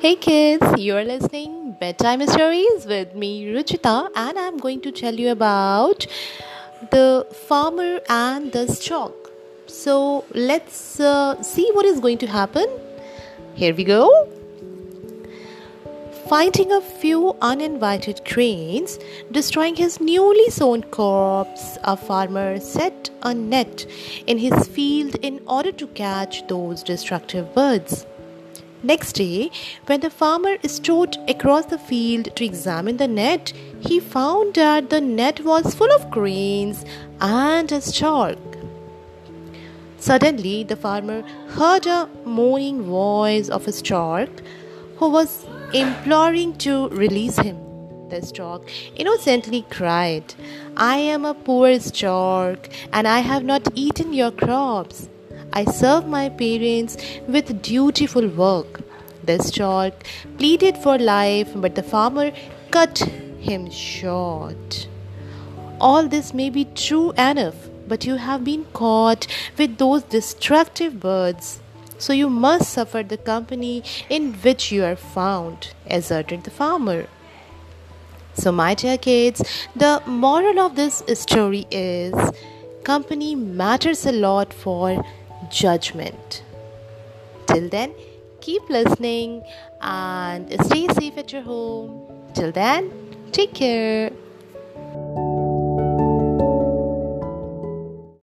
Hey kids, you're listening bedtime stories with me Ruchita and I'm going to tell you about the farmer and the stork. So let's uh, see what is going to happen. Here we go. Fighting a few uninvited cranes destroying his newly sown crops, a farmer set a net in his field in order to catch those destructive birds. Next day, when the farmer strode across the field to examine the net, he found that the net was full of grains and a stork. Suddenly, the farmer heard a moaning voice of a stork who was imploring to release him. The stork innocently cried, I am a poor stork and I have not eaten your crops. I serve my parents with dutiful work. The stork pleaded for life, but the farmer cut him short. All this may be true enough, but you have been caught with those destructive birds. So you must suffer the company in which you are found, asserted the farmer. So, my dear kids, the moral of this story is company matters a lot for judgment. Till then, keep listening and stay safe at your home. Till then, take care.